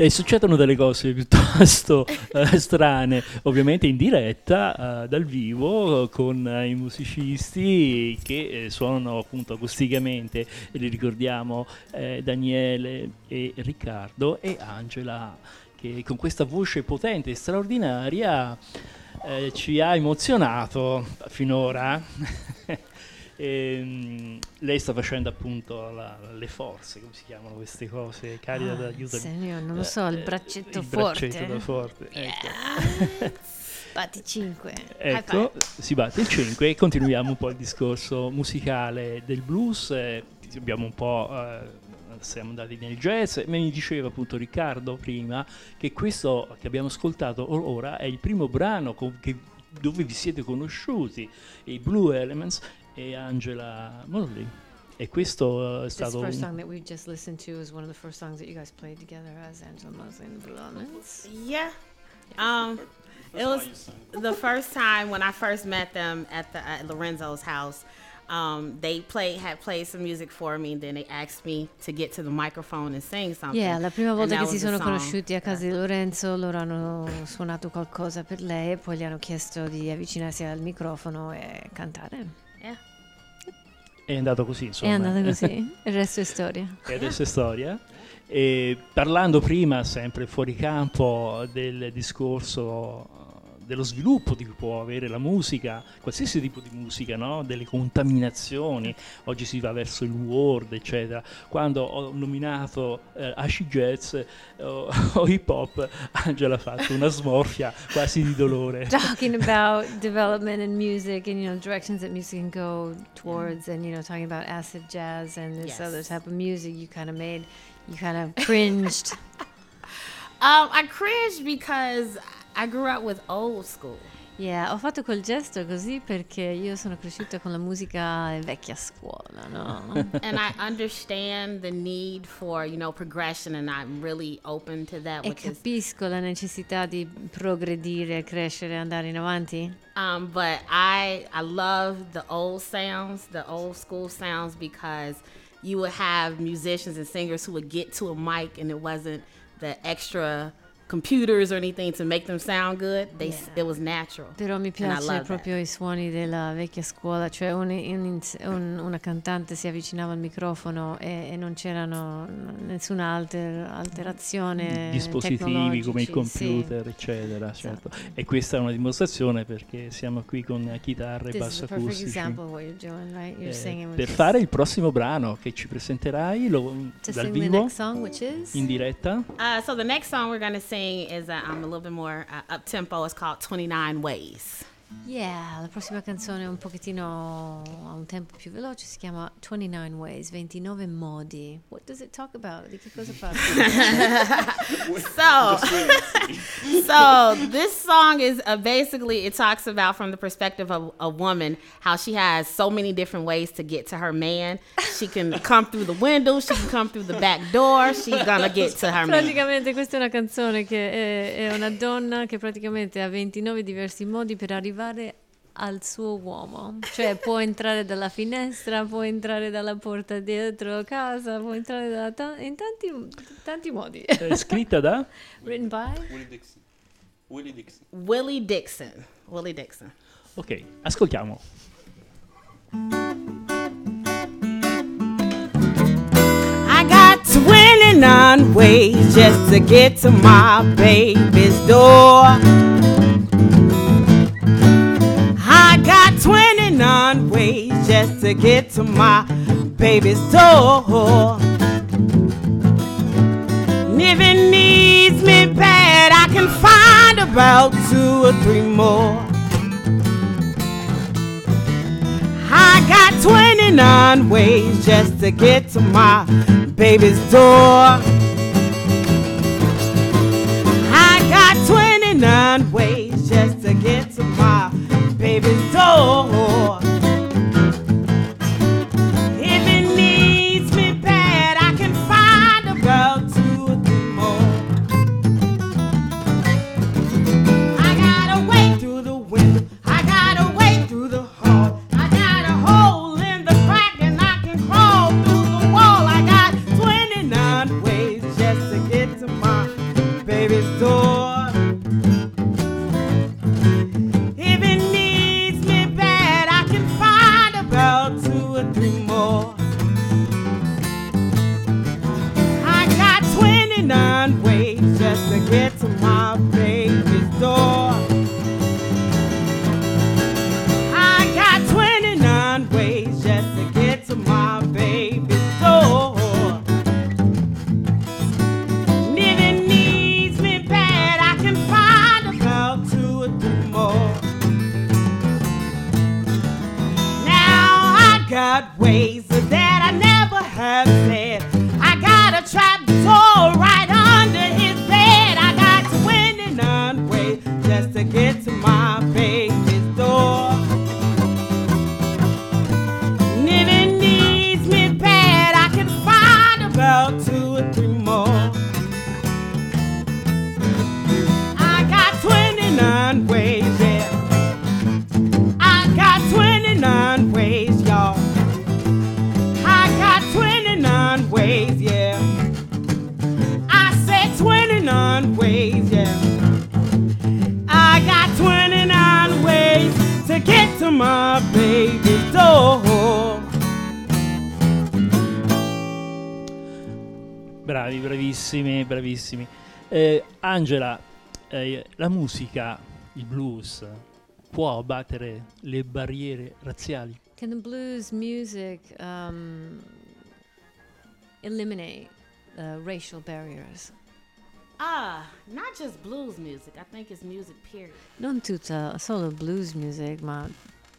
Speaker 1: E succedono delle cose piuttosto eh, strane, ovviamente in diretta, eh, dal vivo, con eh, i musicisti che eh, suonano appunto acusticamente, li ricordiamo eh, Daniele e Riccardo e Angela, che con questa voce potente e straordinaria eh, ci ha emozionato finora. *laughs* Ehm, lei sta facendo appunto la- le forze, come si chiamano queste cose? Carica
Speaker 2: Ah,
Speaker 1: d'aiuto.
Speaker 2: signor, non lo
Speaker 1: Eh,
Speaker 2: so, il
Speaker 1: eh,
Speaker 2: braccetto
Speaker 1: il
Speaker 2: forte.
Speaker 1: braccetto da forte. Ecco, *laughs*
Speaker 2: Batti 5.
Speaker 1: Ecco, si batte il 5 e continuiamo un po' il discorso musicale del blues. eh, abbiamo un po'. eh, siamo andati nel jazz. Mi diceva appunto Riccardo prima che questo che abbiamo ascoltato or- ora è il primo brano con- che- dove vi siete conosciuti, i Blue Elements e Angela Morley. E questo eh, è
Speaker 2: This
Speaker 1: stato
Speaker 2: first
Speaker 1: un-
Speaker 2: song that we just listened to is one of the first songs that you guys played together as Angela Mosley and the Lemons.
Speaker 3: Yeah. Um, it was the first time when I first met them at the at Lorenzo's house. um, they played had played some music for me, and then they asked me to get to the microphone and sing something.
Speaker 2: Yeah, la prima volta che si sono conosciuti a casa di Lorenzo, loro hanno suonato qualcosa per lei e poi gli hanno chiesto di avvicinarsi al microfono e cantare.
Speaker 1: È andato così, insomma.
Speaker 2: È andata così, *laughs* il resto è storia.
Speaker 1: e adesso è storia. E parlando prima, sempre fuori campo, del discorso dello sviluppo di cui può avere la musica, qualsiasi tipo di musica, no? delle contaminazioni, oggi si va verso il world, eccetera. Quando ho nominato eh, Ashi Jazz eh, o, *laughs* o hip hop, Angela ha fatto una smorfia quasi di dolore. *laughs*
Speaker 2: Talking about development in music and you know directions that music can go towards, and you know talking about acid jazz and this
Speaker 3: Yes.
Speaker 2: other type of music, you kind of made, you kind of cringed. *laughs*
Speaker 3: Um, I cringed because I grew up with old school.
Speaker 2: Yeah, ho fatto quel gesto così perché io sono cresciuta con la musica vecchia scuola, no? *laughs*
Speaker 3: and I understand the need for, you know, progression and I'm really open to that,
Speaker 2: e capisco la necessità di progredire, crescere, andare in avanti.
Speaker 3: um but I I love the old sounds, the old school sounds because you would have musicians and singers who would get to a mic and it wasn't the extra computers or anything to make them sound good. They s it was natural.
Speaker 2: Però mi piace
Speaker 3: love
Speaker 2: proprio i suoni della vecchia scuola, cioè un- un- un- una cantante si avvicinava al microfono e, e non c'erano nessuna alter- alterazione
Speaker 1: dispositivi come i
Speaker 2: tecnologici,
Speaker 1: computer, eccetera. Certo. E questa è una dimostrazione perché siamo qui con chitarre e
Speaker 2: Sì.
Speaker 1: Basso acustici.
Speaker 2: example of what you're doing, right? You're
Speaker 1: eh,
Speaker 2: singing with
Speaker 1: per fare il prossimo brano che ci presenterai lo- dal
Speaker 2: sing the
Speaker 1: vivo
Speaker 2: next song, which is
Speaker 1: in diretta.
Speaker 3: Uh, so the next song we're gonna sing is that I'm a little bit more uh, up tempo. It's called 29 Ways.
Speaker 2: Yeah, la prossima canzone è un pochettino a un tempo più veloce, si chiama 29 Ways, 29 modi. What does it talk about? Di che cosa parla? *laughs*
Speaker 3: So, *laughs* so this song is uh, basically it talks about from the perspective of a woman how she has so many different ways to get to her man. She can *laughs* come through the window, she can come through the back door. She's gonna get to her man.
Speaker 2: praticamente questa è una canzone che è, è una donna che praticamente ha 29 diversi modi per arrivare al suo uomo. Cioè può entrare dalla finestra, può entrare dalla porta dietro casa, può entrare da ta- in tanti, tanti modi.
Speaker 1: È scritta da *laughs*
Speaker 2: Written by?
Speaker 7: Willie Dixon. Willie Dixon.
Speaker 3: Willie Dixon. Willie Dixon.
Speaker 1: Ok, ascoltiamo.
Speaker 4: I got 29 ways just to get to my baby's door. 29 ways just to get to my baby's door. And if it needs me bad, I can find about two or three more. I got 29 ways just to get to my baby's door. I got 29 ways just to get to my baby's door.
Speaker 1: Bravi, bravissimi, bravissimi. Eh, Angela, eh, la musica, il blues, può abbattere le barriere razziali?
Speaker 2: Can the blues music um, eliminate uh, racial barriers?
Speaker 3: Ah, not just blues music. I think it's music, period.
Speaker 2: Non tutta, solo blues music, ma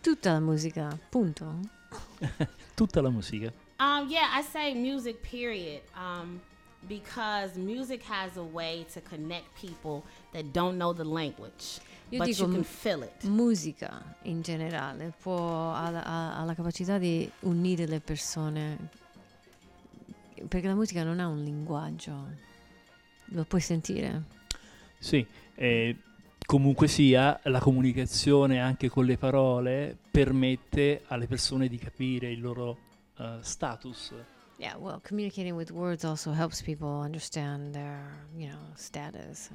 Speaker 2: tutta la musica, punto. *laughs*
Speaker 1: Tutta la musica.
Speaker 3: Um, yeah, I say music, period. Um, because music has a way to connect people that don't know the language,
Speaker 2: Io
Speaker 3: but
Speaker 2: dico
Speaker 3: you can
Speaker 2: mu-
Speaker 3: feel it.
Speaker 2: Musica in generale può, ha, la- ha- ha la capacità di unire le persone, perché la musica non ha un linguaggio, lo puoi sentire.
Speaker 1: Sì, eh, comunque sia, la comunicazione anche con le parole permette alle persone di capire il loro eh, status.
Speaker 2: Yeah, well, communicating with words also helps people understand their, you know, status.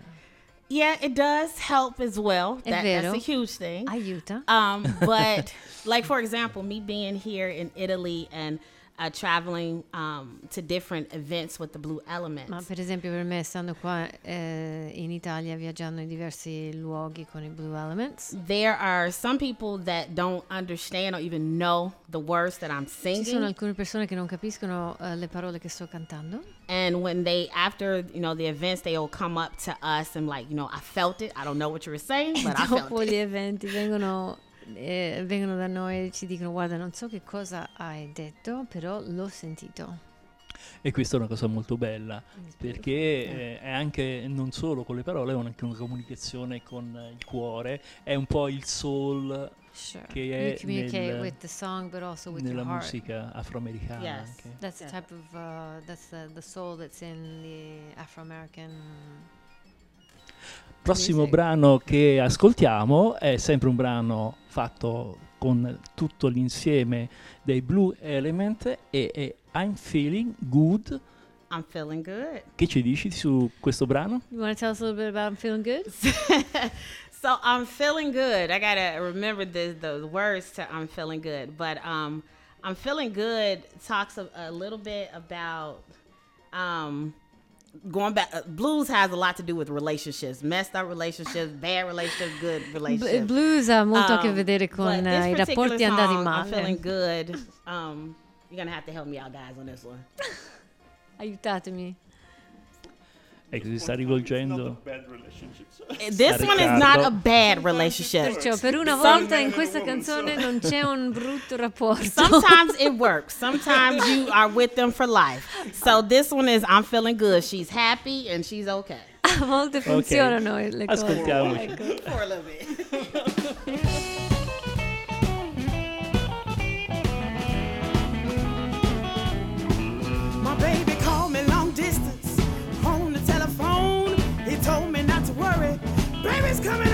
Speaker 3: Yeah, it does help as well. That, that's a huge thing.
Speaker 2: Aiuta.
Speaker 3: Um, but *laughs* like for example, me being here in Italy and uh, traveling um, to different events with the Blue Elements.
Speaker 2: Ma per esempio per me, stando qua eh, in Italia, viaggiando in diversi luoghi con i Blue Elements,
Speaker 3: there are some people that don't understand or even know the words that I'm
Speaker 2: ci
Speaker 3: singing.
Speaker 2: sono alcune persone che non capiscono eh, le parole che sto cantando.
Speaker 3: And when they, after you know the events, they will come up to us and like, you know, I felt it. I don't know what you were saying, but I *laughs* felt
Speaker 2: Dopo gli
Speaker 3: it.
Speaker 2: eventi vengono, eh, vengono da noi e ci dicono guarda non so che cosa hai detto, però l'ho sentito.
Speaker 1: E questa è una cosa molto bella, perché eh, è anche non solo con le parole, ma anche una comunicazione con il cuore, è un po' il soul
Speaker 2: Sure.
Speaker 1: che
Speaker 2: you
Speaker 1: è
Speaker 2: communicate
Speaker 1: nel-
Speaker 2: with the song but also with
Speaker 1: nella
Speaker 2: your heart.
Speaker 1: musica afroamericana.
Speaker 3: Yes.
Speaker 1: anche.
Speaker 2: That's the
Speaker 3: Yeah.
Speaker 2: type of uh, that's the, the soul that's in the Afro-American
Speaker 1: Prossimo
Speaker 2: Music.
Speaker 1: brano che ascoltiamo è sempre un brano fatto con tutto l'insieme dei Blue Element e è I'm Feeling Good.
Speaker 3: I'm feeling good.
Speaker 1: Che ci dici su questo brano?
Speaker 2: You want to tell us a little bit about I'm Feeling Good? *laughs*
Speaker 3: so I'm feeling good. I gotta remember the the words to I'm feeling good. But um, I'm feeling good talks a, a little bit about um going back. Uh, blues has a lot to do with relationships, messed up relationships, bad relationships, good relationships.
Speaker 2: blues ha molto a che vedere con eh, i rapporti andati
Speaker 3: song, I'm feeling good. Um, you're gonna have to help me out, guys, on this one. *laughs*
Speaker 2: Aiutatemi.
Speaker 1: Ecco, si sta rivolgendo.
Speaker 3: This one is not a bad relationship.
Speaker 2: Eh, Perciò per una volta in questa canzone non c'è un brutto rapporto.
Speaker 3: Sometimes it works. Sometimes you are with them for life. So this one is I'm feeling good. She's happy and she's okay.
Speaker 2: A volte funzionano le cose.
Speaker 1: Ascoltiamoci.
Speaker 2: Ecco.
Speaker 3: For a little bit. *laughs*
Speaker 4: coming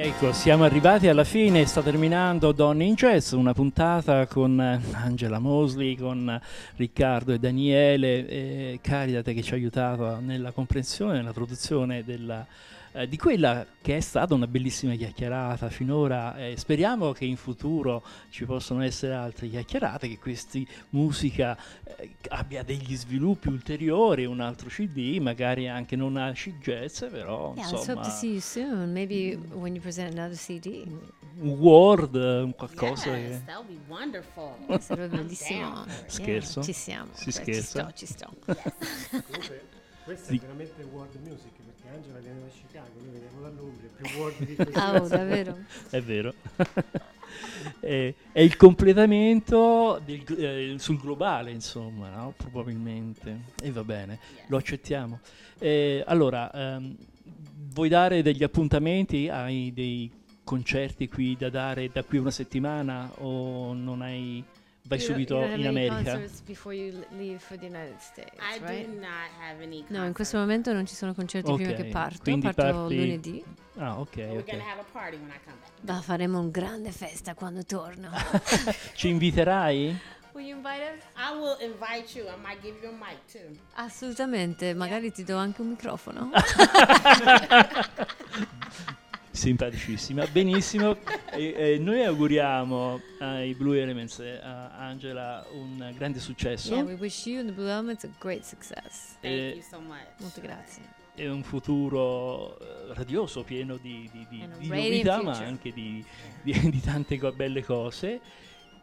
Speaker 1: Ecco, siamo arrivati alla fine, sta terminando Donne in Jazz, una puntata con eh, Angela Mosley, con eh, Riccardo e Daniele, e Caridate che ci ha aiutato nella comprensione, nella traduzione della, eh, di quella che è stata una bellissima chiacchierata finora. e speriamo che in futuro ci possano essere altre chiacchierate, che questa musica eh, abbia degli sviluppi ulteriori, un altro CD, magari anche non a jazz, però
Speaker 2: Yeah, let's hope
Speaker 1: insomma
Speaker 2: to see you soon. Maybe when you present another CD.
Speaker 1: un Word, un qualcosa che...
Speaker 3: Yes, that would be wonderful. *laughs*
Speaker 2: Sarebbe bellissimo.
Speaker 1: Scherzo?
Speaker 2: Yeah, ci siamo.
Speaker 1: Si scherza?
Speaker 2: Ci sto, ci sto.
Speaker 6: Comunque, questa
Speaker 1: Di-
Speaker 6: è veramente world music perché Angela viene da Chicago, noi veniamo da Londra, è più world di *laughs* così.
Speaker 2: Ah, oh, davvero?
Speaker 1: È vero. è, *laughs* è il completamento del eh, sul globale, insomma, no? probabilmente. E va bene, lo accettiamo. Eh, allora, ehm, vuoi dare degli appuntamenti? Hai dei concerti qui da dare da qui a una settimana o non hai... Vai subito in America?
Speaker 2: States, right? No, in questo momento non ci sono concerti prima
Speaker 1: Ok,
Speaker 2: che parto.
Speaker 1: quindi
Speaker 2: parto
Speaker 1: parti-
Speaker 2: lunedì.
Speaker 1: Ah, ok,
Speaker 3: We're
Speaker 1: ok.
Speaker 3: gonna have a party when I come back.
Speaker 2: Ma faremo un grande festa quando torno. *laughs*
Speaker 1: Ci inviterai?
Speaker 2: Will you invite us?
Speaker 3: I will invite you. I might give you a mic too.
Speaker 2: Assolutamente, magari ti do anche un microfono. *laughs* *laughs*
Speaker 1: Simpaticissima, benissimo. E, e noi auguriamo ai Blue Elements e a Angela un grande successo
Speaker 2: yeah, we wish you and the Blue Elements a great success.
Speaker 3: Thank
Speaker 1: Eh,
Speaker 3: you so much.
Speaker 2: Molte grazie.
Speaker 1: e un futuro eh, radioso pieno di, di- di- di novità ma anche di, di- di tante belle cose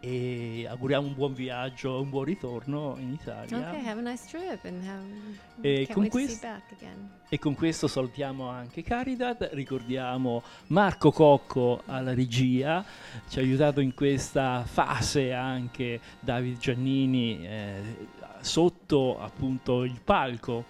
Speaker 1: e auguriamo un buon viaggio, un buon ritorno in Italia
Speaker 2: Okay, have a nice trip and have,
Speaker 1: E
Speaker 2: can't
Speaker 1: con quest-
Speaker 2: you back again.
Speaker 1: e con questo salutiamo anche Caridad, ricordiamo Marco Cocco alla regia, ci ha aiutato in questa fase anche David Giannini eh, sotto appunto il palco,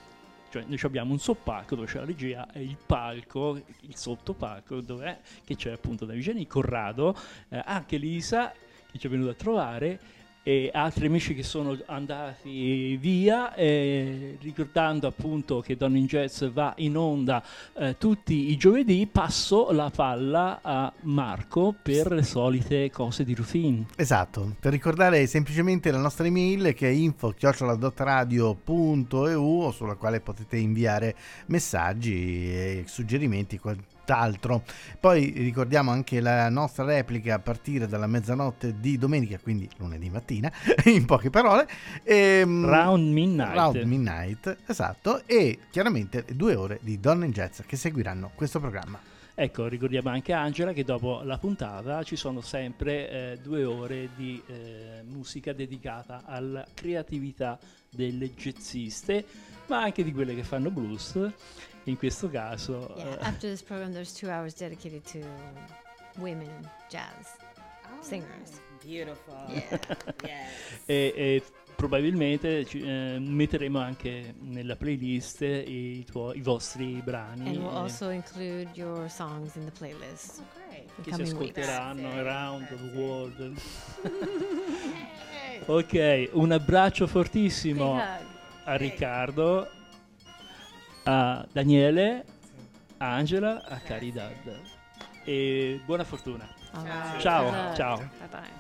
Speaker 1: cioè noi abbiamo un soppalco dove c'è la regia e il palco, il sottopalco dove che c'è appunto David Giannini, Corrado, eh, anche Lisa ci è venuta a trovare e altri amici che sono andati via, eh, ricordando appunto che Donne in Jazz va in onda eh, tutti i giovedì, passo la palla a Marco per le solite cose di routine.
Speaker 5: Esatto, per ricordare semplicemente la nostra email che è info-radio.eu sulla quale potete inviare messaggi e suggerimenti, quant'altro. Poi ricordiamo anche la nostra replica a partire dalla mezzanotte di domenica, quindi lunedì mattina, *laughs* in poche parole. Ehm,
Speaker 1: Round Midnight.
Speaker 5: Round Midnight, esatto, e chiaramente due ore di Donna in Jazz che seguiranno questo programma.
Speaker 1: Ecco, ricordiamo anche Angela che dopo la puntata ci sono sempre eh, due ore di eh, musica dedicata alla creatività delle jazziste, ma anche di quelle che fanno blues. In questo caso
Speaker 2: Yeah,
Speaker 1: eh,
Speaker 2: after this program, there's two hours dedicated to women jazz singers.
Speaker 3: Beautiful.
Speaker 2: Yeah. *laughs*
Speaker 3: Yes.
Speaker 1: e, e probabilmente ci- eh, metteremo anche nella playlist i, tuoi, i vostri brani
Speaker 2: And we'll
Speaker 1: eh,
Speaker 2: also include your songs in the playlist
Speaker 3: Oh, great.
Speaker 2: in
Speaker 1: che si
Speaker 2: weeks.
Speaker 1: ascolteranno
Speaker 3: it,
Speaker 1: around
Speaker 3: that's
Speaker 1: the world. *laughs* Ok, un abbraccio fortissimo a Riccardo, a Daniele, a Angela, a Caridad. E buona fortuna. Ciao, ciao.
Speaker 2: Bye bye.